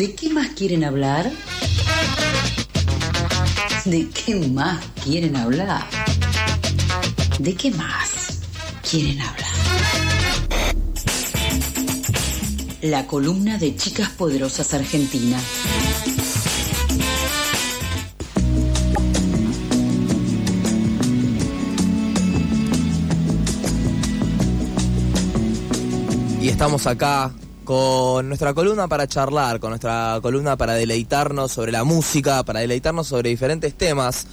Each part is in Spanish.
¿De qué más quieren hablar? ¿De qué más quieren hablar? ¿De qué más quieren hablar? La columna de Chicas Poderosas Argentina. Y estamos acá con nuestra columna para charlar, con nuestra columna para deleitarnos sobre la música, para deleitarnos sobre diferentes temas.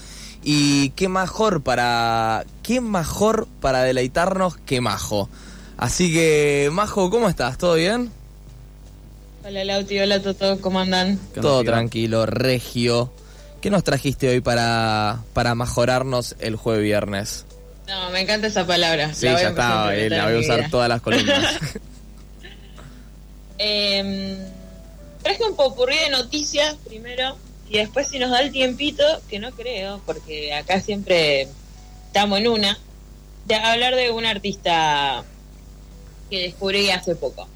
Y qué mejor para qué mejor para deleitarnos que Majo. Así que Majo, ¿cómo estás? ¿Todo bien? Hola Lauti, hola Toto, ¿cómo andan? Todo tranquilo, regio. ¿Qué nos trajiste hoy para, para mejorarnos el jueves viernes? No, me encanta esa palabra. Sí, La ya está, eh, la voy a usar todas las columnas. Eh, traje un popurrí de noticias primero y después si nos da el tiempito, que no creo, porque acá siempre estamos en una, de hablar de un artista que descubrí hace poco.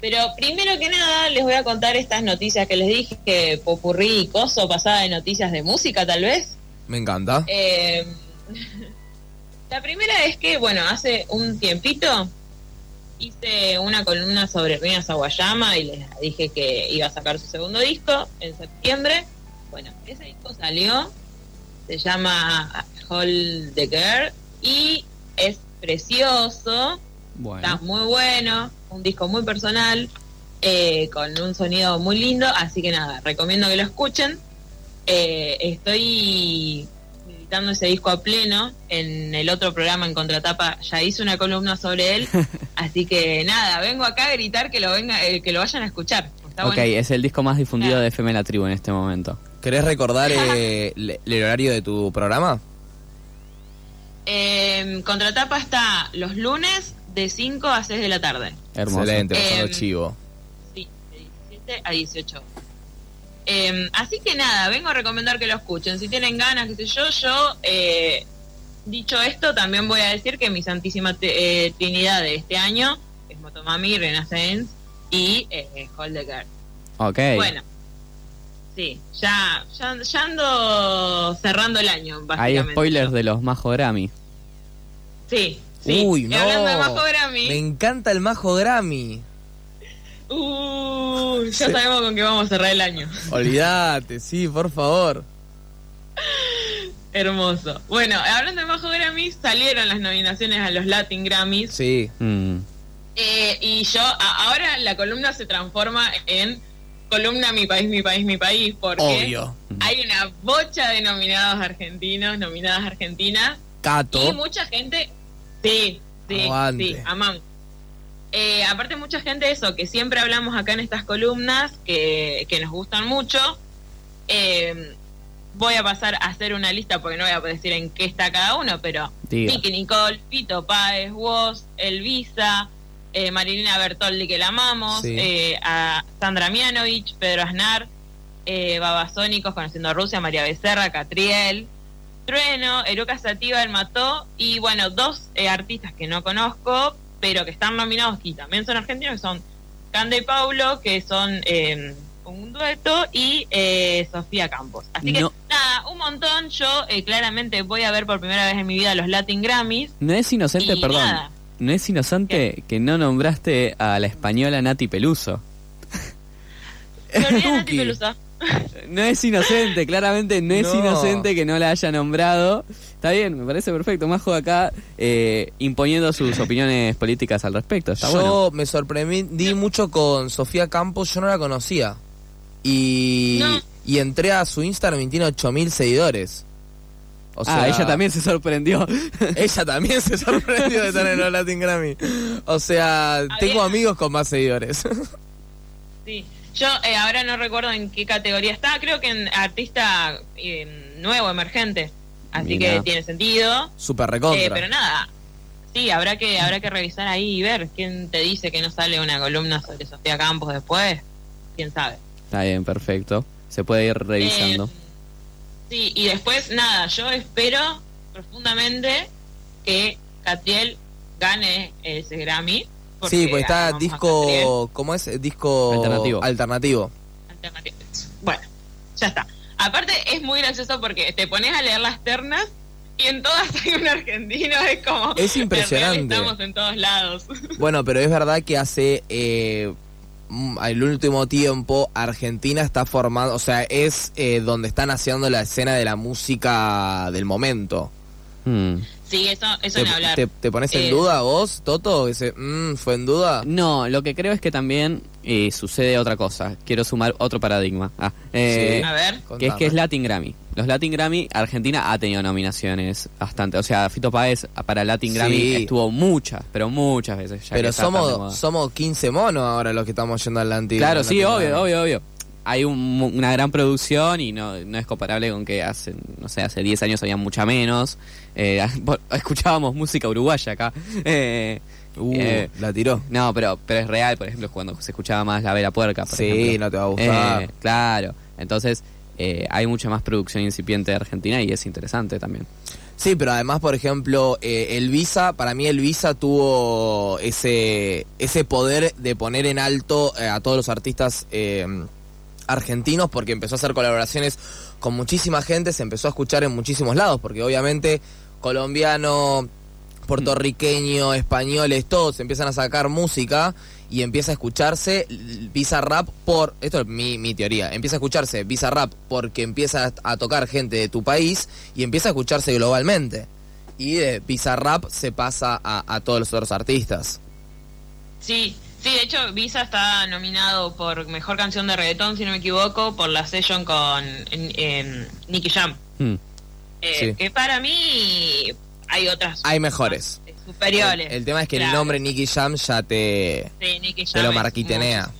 Pero primero que nada les voy a contar estas noticias que les dije, que popurrí y coso pasada de noticias de música tal vez. Me encanta. Eh, la primera es que, bueno, hace un tiempito hice una columna sobre Rina Sawayama y les dije que iba a sacar su segundo disco en septiembre. Bueno, ese disco salió, se llama Hold the Girl y es precioso, está muy bueno, un disco muy personal, eh, con un sonido muy lindo, así que nada, recomiendo que lo escuchen. Eh, estoy militando ese disco a pleno. En el otro programa en Contratapa ya hice una columna sobre él, así que nada, vengo acá a gritar que lo venga, eh, que lo vayan a escuchar. Está ok, bueno. es el disco más difundido Claro. de FM La Tribu en este momento. ¿Querés recordar eh, el, el horario de tu programa? Eh, Contratapa está los lunes de 5 a 6 de la tarde. Hermoso. Excelente, pasando Em, chivo. Sí, de 17 a 18. Eh, así que nada, vengo a recomendar que lo escuchen. Si tienen ganas, qué sé yo, yo, eh, dicho esto, también voy a decir que mi Santísima eh, Trinidad de este año es Motomami, Renaissance y eh, Hold the Girl. Ok. Bueno, sí, ya, ya, ya ando cerrando el año, Hay básicamente. spoilers de los Majo Grammy. Sí, sí. Uy, no. hablando de Majo Grammy, Me encanta el Majo Grammy. uh, ya Sí. sabemos con qué vamos a cerrar el año. Olvídate, sí, por favor. Hermoso. Bueno, hablando de Majo Grammy, salieron las nominaciones a los Latin Grammys. Sí. Mm. eh, y yo, a- ahora la columna se transforma en columna Mi País, Mi País, Mi País, porque Obvio. hay una bocha de nominados argentinos, nominadas argentinas, y Cato. mucha gente, sí, sí, Aguante. sí, amamos. Eh, aparte mucha gente eso, que siempre hablamos acá en estas columnas, que, que nos gustan mucho. Eh, voy a pasar a hacer una lista porque no voy a decir en qué está cada uno, pero. Nicky Nicole, Pito Páez, Woz, Elvisa, eh, Marilina Bertoldi, que la amamos, Sí. eh, a Sandra Mianovich, Pedro Aznar, eh, Babasónicos, Conociendo a Rusia, María Becerra, Catriel, Trueno, Eruca Sativa, El Mató, y bueno, dos eh, artistas que no conozco, pero que están nominados y también son argentinos, que son Cande y Paulo, que son eh, un dueto, y eh, Sofía Campos. Así que No. nada, un montón. Yo eh, claramente voy a ver por primera vez en mi vida los Latin Grammys. No es inocente, perdón. nada. No es inocente que no nombraste a la española Nati Peluso. Nati. No es inocente, claramente no es No. inocente que no la haya nombrado. Está bien, me parece perfecto. Majo acá eh, imponiendo sus opiniones políticas al respecto. Está Yo bueno. me sorprendí mucho con Sofía Campos, yo no la conocía. Y, No. y entré a su Instagram y tiene 8000 seguidores. O sea, ah, ella también se sorprendió. Ella también se sorprendió de estar en los Latin Grammy. O sea, tengo amigos con más seguidores. Sí. Yo eh, ahora no recuerdo en qué categoría está. Creo que en artista eh, nuevo, emergente. Así que tiene sentido. Super Eh, recontra. pero nada. Sí, habrá que habrá que revisar ahí y ver quién te dice que no sale una columna sobre Sofía Campos después. Quién sabe. Está bien, perfecto. Se puede ir revisando. Eh, sí, y después, nada, yo espero profundamente que Catriel gane ese Grammy. sí, porque está disco, ¿cómo es? Disco Alternativo. alternativo. Bueno, ya está. Aparte es muy gracioso porque te pones a leer las ternas y en todas hay un argentino, es como... Es impresionante. Estamos en todos lados. Bueno, pero es verdad que hace eh, mm, el último tiempo Argentina está formando, o sea, es eh, donde están haciendo la escena de la música del momento. Hmm. Sí, eso, eso ¿Te, ni hablar. te- te pones en Eh, duda vos, Toto? Ese, mm, ¿Fue en duda? No, lo que creo es que también eh, sucede otra cosa. Quiero sumar otro paradigma. Ah, eh, A ver. que es que es Latin Grammy. Los Latin Grammy, Argentina ha tenido nominaciones bastante. O sea, Fito Páez para Latin Grammy Sí. estuvo muchas, pero muchas veces. ya Pero somos, somos 15 monos ahora los que estamos yendo al Atlantic. Claro, sí, Latin obvio, Grammy. obvio, obvio. Hay un- una gran producción y no, no es comparable con que hace, no sé, hace 10 años había mucha menos. Eh, escuchábamos música uruguaya acá. Eh, Uh, Eh, la tiró. no, pero, pero es real, por ejemplo, cuando se escuchaba más La Vela Puerca. Por Sí, ejemplo. no te va a gustar. Claro, entonces eh, hay mucha más producción incipiente de Argentina y es interesante también. Sí, pero además, por ejemplo, eh, el Visa, para mí el Visa tuvo ese, ese poder de poner en alto eh, a todos los artistas eh, argentinos porque empezó a hacer colaboraciones con muchísima gente, se empezó a escuchar en muchísimos lados, porque obviamente colombiano, puertorriqueño, españoles, todos empiezan a sacar música y empieza a escucharse l- Visa Rap por, esto es mi, mi teoría, empieza a escucharse Visa Rap porque empieza a tocar gente de tu país y empieza a escucharse globalmente. Y de Visa Rap se pasa a, a todos los otros artistas. Sí, sí, de hecho Visa está nominado por Mejor Canción de Reggaetón, si no me equivoco, por la session con Nicky Jam. Hmm. Eh, Sí. Que para mí hay otras. Hay mejores. Superiores. El, el tema es que el nombre Nicky Jam ya te, Sí, Nicky te Jam lo marquitenea.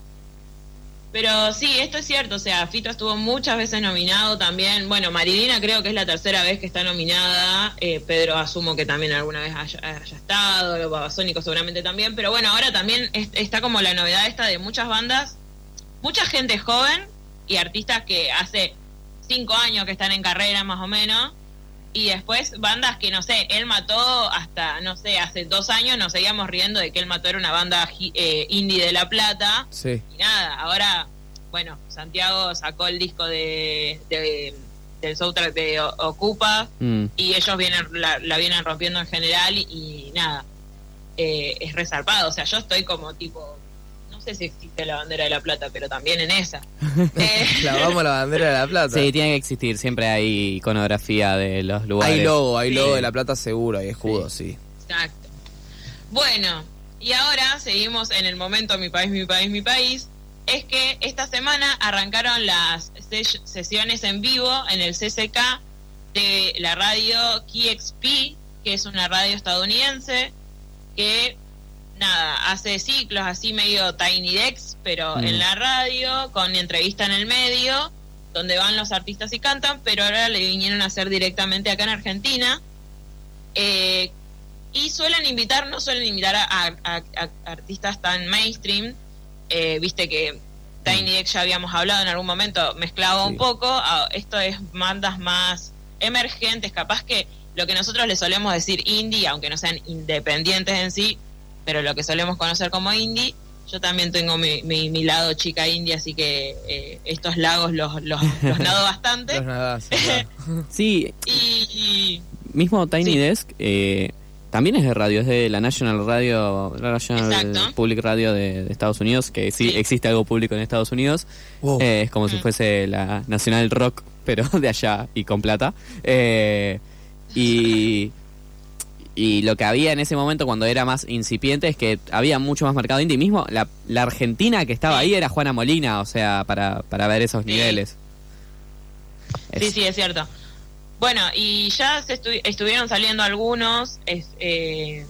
Pero sí, esto es cierto, o sea, Fito estuvo muchas veces nominado también. Bueno, Marilina creo que es la tercera vez que está nominada. Eh, Pedro asumo que también alguna vez haya, estado, los Babasónicos seguramente también. Pero bueno, ahora también es- está como la novedad esta de muchas bandas, mucha gente joven y artistas que hace cinco años que están en carrera más o menos. Y después bandas que, no sé, él mató hasta, no sé, hace dos años nos seguíamos riendo de que él mató era una banda eh, indie de La Plata. Sí. Y nada, ahora, bueno, Santiago sacó el disco de, de- del soundtrack de O- Ocupa Hmm. y ellos vienen la, la vienen rompiendo en general y, y nada, eh, es resarpado. O sea, yo estoy como tipo, sé si existe la bandera de La Plata, pero también en esa. Eh, Clavamos la bandera de la plata. Sí, tiene que existir, siempre hay iconografía de los lugares. hay logo, hay Sí. logo de la plata seguro, hay escudo, sí. Exacto. Bueno, y ahora seguimos en el momento Mi País, Mi País, Mi País. Es que esta semana arrancaron las ses- sesiones en vivo en el CCK de la radio KXP, que es una radio estadounidense que, nada, hace ciclos así medio Tiny Dex, pero Mm. en la radio, con entrevista en el medio, donde van los artistas y cantan, pero ahora le vinieron a hacer directamente acá en Argentina. Eh, y suelen invitar, no suelen invitar a, a- a- a artistas tan mainstream, eh, viste que Tiny Dex ya habíamos hablado en algún momento, mezclaba Sí. un poco, a- esto es bandas más emergentes, capaz que lo que nosotros le solemos decir indie, aunque no sean independientes en sí, pero lo que solemos conocer como indie, yo también tengo mi, mi, mi lado chica indie, así que eh, estos lagos los, los, los nado bastante. Los nada, sí, claro. Sí, Y, y- mismo Tiny Sí. Desk eh, también es de radio, es de la National Radio, la National Exacto. Public Radio de, de Estados Unidos, que sí, Sí. existe algo público en Estados Unidos. Wow. Eh, es como si fuese la Nacional Rock, pero de allá y con plata. Eh, y, y lo que había en ese momento cuando era más incipiente es que había mucho más mercado indie. Mismo la, la Argentina que estaba ahí era Juana Molina, o sea, para, para ver esos Sí. niveles. Es- Sí, sí, es cierto. Bueno, y ya se estu- estuvieron saliendo algunos es, eh,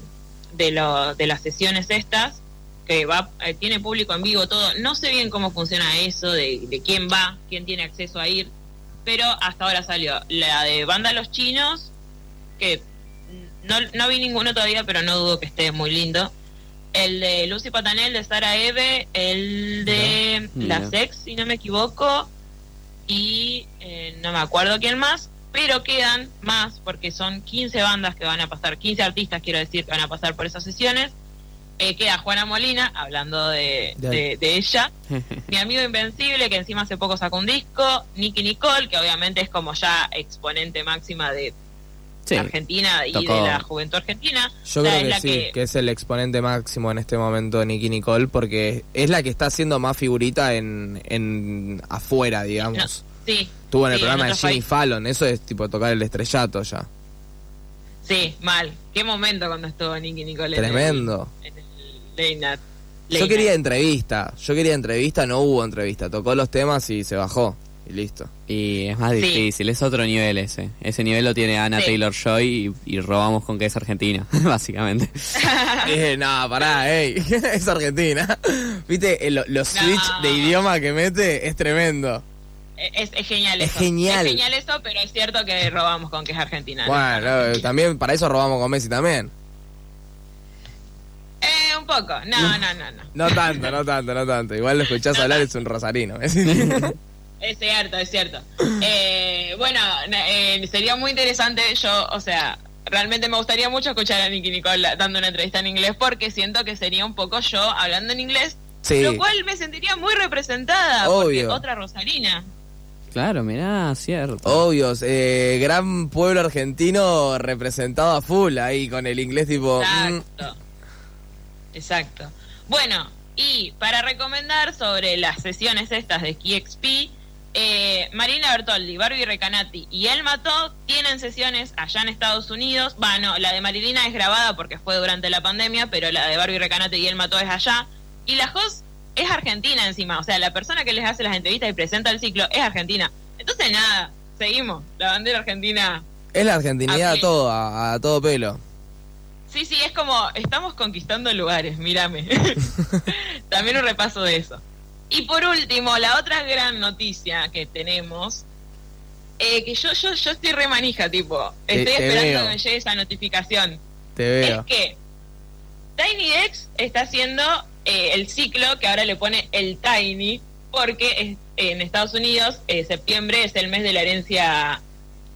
de, lo, de las sesiones estas, que va eh, tiene público en vivo, todo. No sé bien cómo funciona eso, de, de quién va, quién tiene acceso a ir, pero hasta ahora salió la de Banda Los Chinos, que no, no vi ninguno todavía, pero no dudo que esté muy lindo. El de Lucy Patanel, de Sara Eve, el de. La Sex, si no me equivoco, y eh, no me acuerdo quién más, pero quedan más porque son 15 bandas que van a pasar, 15 artistas quiero decir que van a pasar por esas sesiones eh, queda Juana Molina, hablando de- de ella. Mi amigo Invencible, que encima hace poco sacó un disco. Nicky Nicole, que obviamente es como ya exponente máxima de Sí, Argentina y tocó- de la juventud argentina. Yo O sea, creo es que la sí, que... es el exponente máximo en este momento de Nicky Nicole, porque es la que está haciendo más figurita en, en afuera, digamos. Sí, Estuvo en el sí, programa de Jimmy. Fallon, eso es tipo tocar el estrellato ya. Sí, mal. Qué momento cuando estuvo Nicky Nicole. en el- Tremendo. En el, Late Night. Yo quería Night. entrevista, yo quería entrevista, no hubo entrevista, tocó los temas y se bajó. Y listo. y es más Sí. difícil, es otro nivel ese. Ese nivel lo tiene Anna Sí. Taylor Joy y, y robamos con que es argentina, básicamente. Dije, no, pará, ey, es Argentina. Viste, el- los No. switch de idioma que mete es tremendo. Es, es genial Es eso. genial. Es genial eso, pero es cierto que robamos con que es argentina. eh, también para eso robamos con Messi también. Eh, un poco. No, no, no, no. No tanto, no tanto, no tanto. Igual lo escuchás hablar, es un rosarino. Es cierto, es cierto. Eh, bueno, eh, sería muy interesante. Yo, o sea, realmente me gustaría mucho escuchar a Nicky Nicole dando una entrevista en inglés porque siento que sería un poco yo hablando en inglés, Sí, lo cual me sentiría muy representada. Porque Obvio. otra Rosarina. Claro, mirá, cierto. obvios. Eh, gran pueblo argentino representado a full ahí con el inglés tipo... mm, Exacto. Exacto. Bueno, y para recomendar sobre las sesiones estas de KXP, eh, Marina Bertoldi, Barbie Recanati y El Mató tienen sesiones allá en Estados Unidos. Bueno, la de Marilina es grabada porque fue durante la pandemia, pero la de Barbie Recanati y El Mató es allá. Y la host es argentina encima, o sea, la persona que les hace las entrevistas y presenta el ciclo es argentina. Entonces nada, seguimos, la bandera argentina es la argentinidad a todo, a, a todo pelo. Sí, sí, es como estamos conquistando lugares, mírame. También un repaso de eso. Y por último, la otra gran noticia que tenemos, eh, que yo, yo, yo estoy re manija, tipo, estoy te esperando veo. que me llegue esa notificación. Te Es veo. que Tiny Dex está haciendo eh, el ciclo que ahora le pone el Tiny, porque es- en Estados Unidos eh, septiembre es el mes de la herencia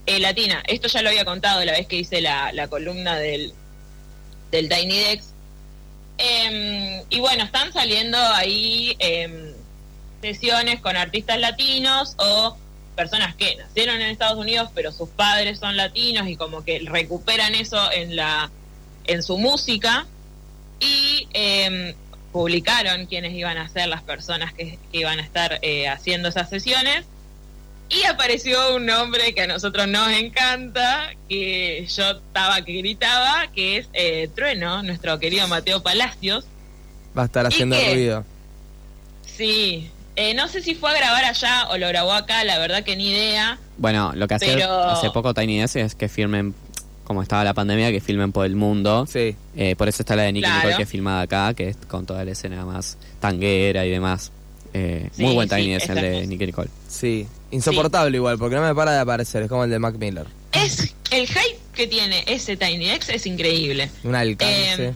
eh, latina. Esto ya lo había contado la vez que hice la, la columna del, del Tiny Dex. Em, y bueno, están saliendo ahí em, sesiones con artistas latinos o personas que nacieron en Estados Unidos pero sus padres son latinos y como que recuperan eso en la en su música y em, publicaron quiénes iban a ser las personas que, que iban a estar eh, haciendo esas sesiones y apareció un nombre que a nosotros nos encanta, que yo estaba que gritaba, que es eh, Trueno, nuestro querido Mateo Palacios. Va a estar haciendo ruido. Sí, eh, no sé si fue a grabar allá o lo grabó acá, la verdad que ni idea. Bueno, lo que Pero- hace poco Tiny Desk es que filmen, como estaba la pandemia, que filmen por el mundo. Sí. Eh, por eso está la de Nicky Claro. Nicole que es filmada acá, que es con toda la escena más tanguera y demás. Eh, Sí, muy buen sí, Tiny Desk el de. Nicky Nicole. Sí. Insoportable igual, porque no me para de aparecer. Es como el de Mac Miller. Es el hype que tiene ese Tiny X es increíble. Un alcance. Eh,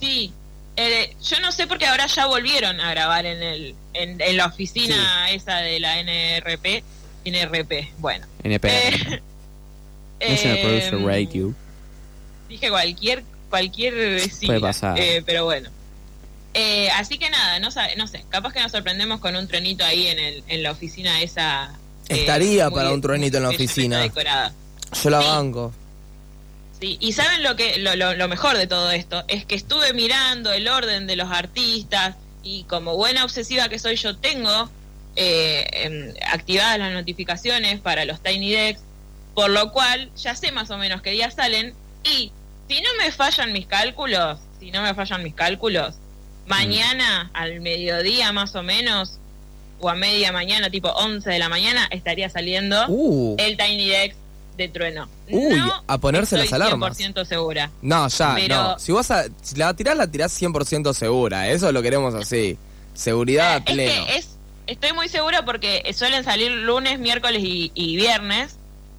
Sí, eh, yo no sé porque ahora ya volvieron a grabar en el en, en la oficina esa de la NRP, NRP, bueno. NPR. Eh, National eh, Producer Radio. Dije cualquier cualquier sigla, Puede pasar. eh, pero bueno. Eh, así que nada, no, sabe- no sé, capaz que nos sorprendemos con un tronito ahí en, el, en la oficina esa. eh, Estaría para un tronito en la oficina. decorada. Yo la sí. banco. Sí, y saben lo que lo, lo- lo mejor de todo esto es que estuve mirando el orden de los artistas y como buena obsesiva que soy yo tengo eh, em, activadas las notificaciones para los Tiny Decks, por lo cual ya sé más o menos qué días salen y si no me fallan mis cálculos, si no me fallan mis cálculos, mañana al mediodía más o menos o a media mañana, tipo 11 de la mañana, estaría saliendo Uh. el Tiny Dex de Trueno. Uy, no a ponerse estoy las alarmas. 100% segura. No, ya, Pero- no. Si vos a- si la tirás, la tirás 100% segura. Eso lo queremos así. Seguridad Eh, pleno. Es que es, estoy muy segura porque suelen salir lunes, miércoles y, y viernes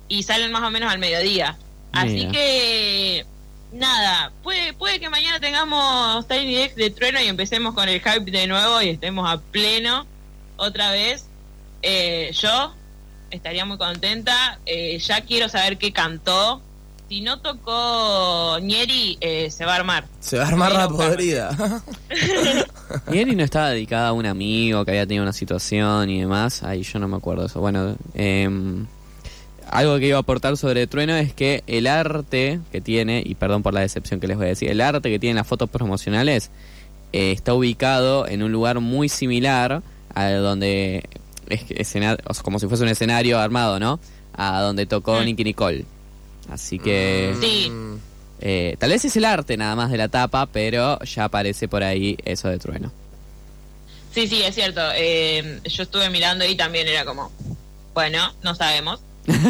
y salen más o menos al mediodía. Así Mira. que nada, puede, puede que mañana tengamos Tiny Dex de Trueno y empecemos con el hype de nuevo y estemos a pleno otra vez. Eh, yo estaría muy contenta. Eh, ya quiero saber qué cantó. si no tocó Nieri, eh, se va a armar. Se va a armar la podrida. Y Eri no estaba dedicada a un amigo que había tenido una situación y demás. Ahí yo no me acuerdo eso. Bueno, em, algo que iba a aportar sobre Trueno es que el arte que tiene, y perdón por la decepción que les voy a decir, el arte que tiene las fotos promocionales eh, está ubicado en un lugar muy similar a donde escena- o sea, como si fuese un escenario armado, ¿no? A donde tocó Mm. Nicky Nicole. Así que Sí. Mm, eh, tal vez es el arte nada más de la tapa, pero ya aparece por ahí eso de Trueno. Sí, sí, es cierto. Eh, yo estuve mirando y también era como, bueno, no sabemos.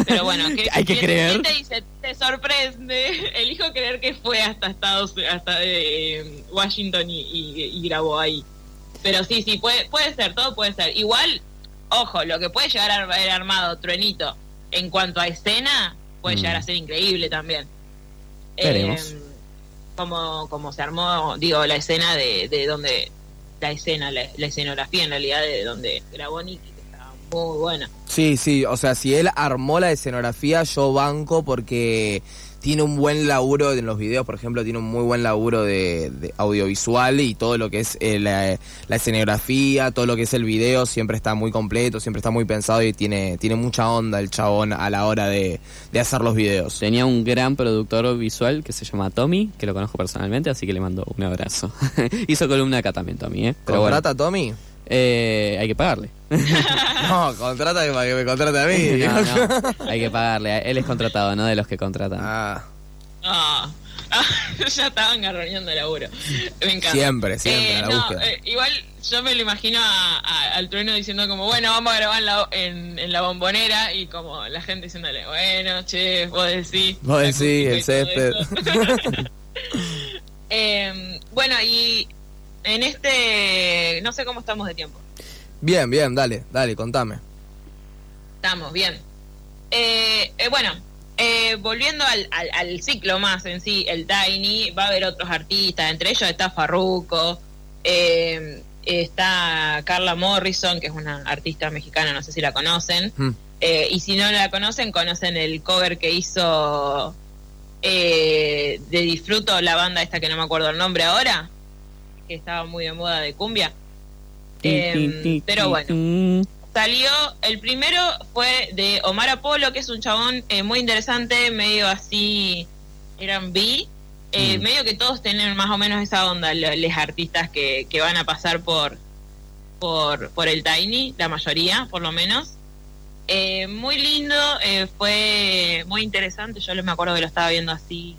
Pero bueno, ¿qué- Hay que ¿quién- creer. te dice? Te sorprende. Elijo creer que fue hasta Estados hasta eh, Washington y, y- y grabó ahí. Pero sí, sí, puede, puede ser, todo puede ser. Igual, ojo, lo que puede llegar a haber armado Truenito en cuanto a escena, puede Mm. llegar a ser increíble también. Veremos. Eh, como, como se armó, digo, la escena de, de donde, la escena, la, la escenografía en realidad de donde grabó Nicky, que estaba muy buena. Sí, sí, o sea, si él armó la escenografía, yo banco porque tiene un buen laburo en los videos, por ejemplo, tiene un muy buen laburo de, de audiovisual y todo lo que es eh, la, la escenografía, todo lo que es el video, siempre está muy completo, siempre está muy pensado y tiene, tiene mucha onda el chabón a la hora de, de hacer los videos. Tenía un gran productor visual que se llama Tommy, que lo conozco personalmente, así que le mando un abrazo. Hizo columna acá también, Tommy, ¿eh? Pero bueno, ¿Contrata a Tommy? Eh, hay que pagarle. No, contrata para que me contrate a mí. No, no, hay que pagarle. Él es contratado, no de los que contratan. Ah, Ah, ah, ya estaban garroneando el laburo. Me encanta. siempre, siempre, Eh, a la no, búsqueda. eh, igual yo me lo imagino a- a- al trueno diciendo como, bueno, vamos a grabar en la, en, en la bombonera y como la gente diciéndole, bueno, che, vos decís. Vos decís, el eso". Eh, bueno, y en este, no sé cómo estamos de tiempo. Bien, bien, dale, dale, contame. Estamos bien. Eh, eh, bueno, eh, volviendo al, al- al ciclo más en sí, el Tiny, va a haber otros artistas, entre ellos está Farruko, eh, está Carla Morrison, que es una artista mexicana, no sé si la conocen. Hmm. Eh, y si no la conocen, conocen el cover que hizo eh, de Disfruto, la banda esta que no me acuerdo el nombre ahora, que estaba muy de moda de cumbia. Eh, pero bueno, salió, el primero fue de Omar Apolo, que es un chabón eh, muy interesante, medio así, eran B, eh, Mm. medio que todos tienen más o menos esa onda, lo- los artistas que, que van a pasar por, por, por el Tiny, la mayoría, por lo menos. Eh, muy lindo, eh, fue muy interesante, yo me acuerdo que lo estaba viendo así,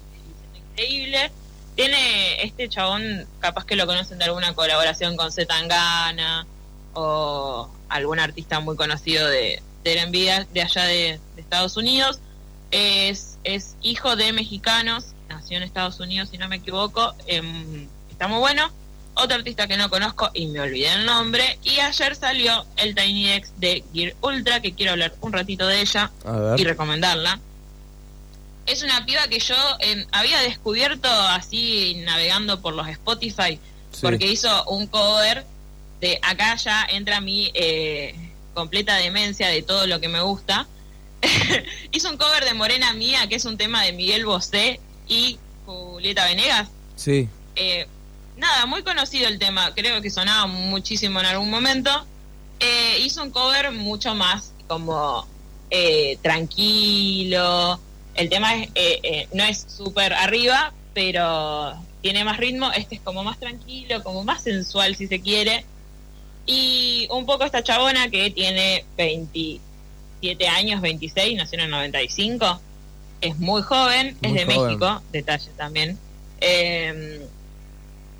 increíble. Tiene este chabón, capaz que lo conocen de alguna colaboración con Z Tangana o algún artista muy conocido de, de R&B de allá de, de Estados Unidos. Es, es hijo de mexicanos, nació en Estados Unidos si no me equivoco, em, está muy bueno. Otro artista que no conozco y me olvidé el nombre. Y ayer salió el Tiny X de Gear Ultra, que quiero hablar un ratito de ella y recomendarla. Es una piba que yo em, había descubierto así navegando por los Spotify, Sí. porque hizo un cover de acá ya entra mi eh, completa demencia de todo lo que me gusta. hizo un cover de Morena Mía, que es un tema de Miguel Bosé y Julieta Venegas. Sí. Eh, nada, muy conocido el tema, creo que sonaba muchísimo en algún momento. Eh, hizo un cover mucho más como tranquilo. El tema es, eh, eh, no es súper arriba, pero tiene más ritmo. Este es como más tranquilo, como más sensual si se quiere. Y un poco esta chabona que tiene 27 años, 26, nació en el 95. Es muy joven, es de joven. México, detalle también. Eh,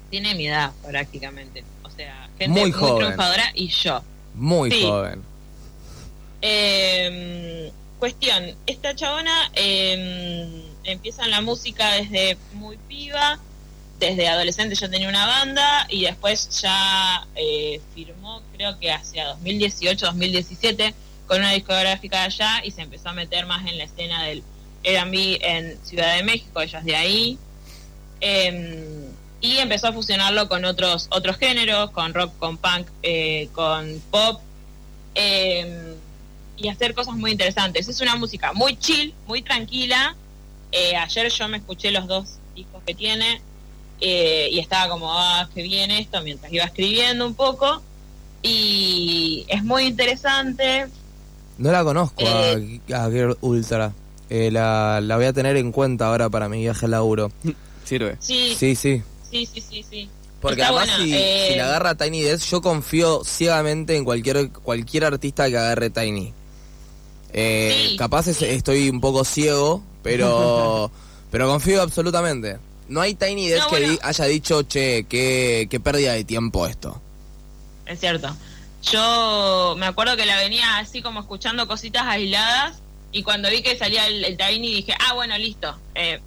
tiene mi edad prácticamente. O sea, gente Muy muy, joven. triunfadora y yo. Muy Sí. joven. Eh, cuestión, esta chabona eh, empieza en la música desde muy piba, desde adolescente ya tenía una banda y después ya eh, firmó, creo que hacia 2018-2017 con una discográfica allá y se empezó a meter más en la escena del R&B en Ciudad de México, ella es de ahí. Eh, y empezó a fusionarlo con otros otros géneros, con rock, con punk, eh, con pop, eh, y hacer cosas muy interesantes. Es una música muy chill, muy tranquila, Eh, ayer yo me escuché los dos discos que tiene eh, y estaba como, ah, qué bien esto, mientras iba escribiendo un poco. Y es muy interesante. No la conozco a- Eh. a, Girl Ultra. Eh, la, la voy a tener en cuenta ahora para mi viaje al laburo. Sirve. Sí, Sí, sí. sí, sí, sí. sí. Porque Está además eh, si la agarra Tiny Desk, yo confío ciegamente en cualquier cualquier artista que agarre Tiny. Eh, Sí, capaz es- estoy un poco ciego, pero pero confío absolutamente. No hay Tiny Desk No, que di- haya dicho, che, qué, qué pérdida de tiempo esto. Es cierto. Yo me acuerdo que la venía así como escuchando cositas aisladas y cuando vi que salía el, el Tiny dije, ah, bueno, listo. Eh,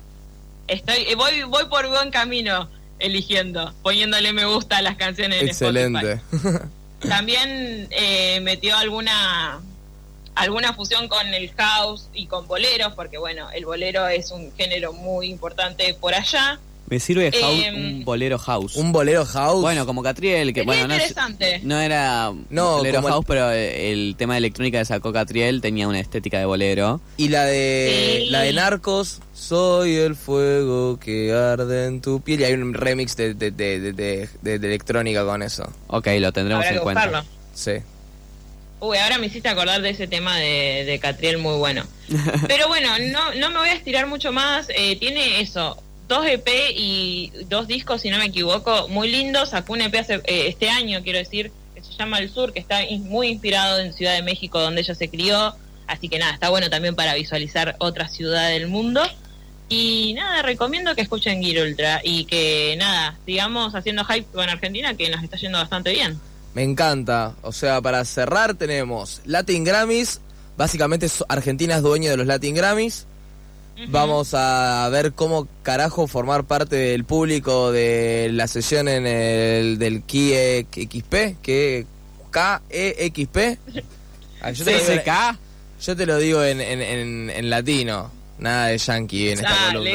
estoy, eh, voy, voy por buen camino eligiendo, poniéndole me gusta a las canciones en Excelente. También eh, metió alguna alguna fusión con el house y con boleros, porque bueno, el bolero es un género muy importante por allá. Me sirve house- Em, un bolero house. Un bolero house. Bueno, como Catriel, que Sería bueno, no, es- interesante. no era No, bolero como el- house, pero el tema de electrónica que sacó Catriel tenía una estética de bolero. Y la de Sí. la de Narcos, soy el fuego que arde en tu piel. Y hay un remix de, de, de, de- de- de- de electrónica con eso. Ok, lo tendremos Habrá en que cuenta. buscarlo. Sí. Uy, ahora me hiciste acordar de ese tema de, de Catriel muy bueno. Pero bueno, no, no me voy a estirar mucho más. Eh, tiene eso, dos EP y dos discos, si no me equivoco, muy lindos. Sacó un EP hace- eh, este año, quiero decir, que se llama El Sur, que está in- muy inspirado en Ciudad de México, donde ella se crió. Así que nada, está bueno también para visualizar otra ciudad del mundo. Y nada, recomiendo que escuchen Gear Ultra y que nada, sigamos haciendo hype con Argentina, que nos está yendo bastante bien. Me encanta. O sea, para cerrar tenemos Latin Grammys. Básicamente Argentina es dueño de los Latin Grammys. Vamos a ver cómo carajo formar parte del público de la sesión en el del KIE XP, que KEXP. Ah, Yo te, digo, yo te lo digo en, en- en- en latino, nada de yankee en esta columna.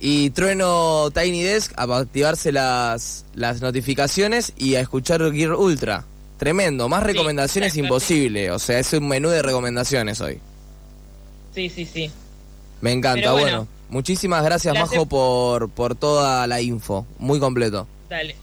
Y trueno Tiny Desk a activarse las, las notificaciones y a escuchar Gear Ultra. Tremendo, más recomendaciones imposible. O sea, es un menú de recomendaciones hoy. Sí, sí, sí. Me encanta, bueno. Muchísimas gracias, Gracias. Majo, por, por toda la info. Muy completo. Dale.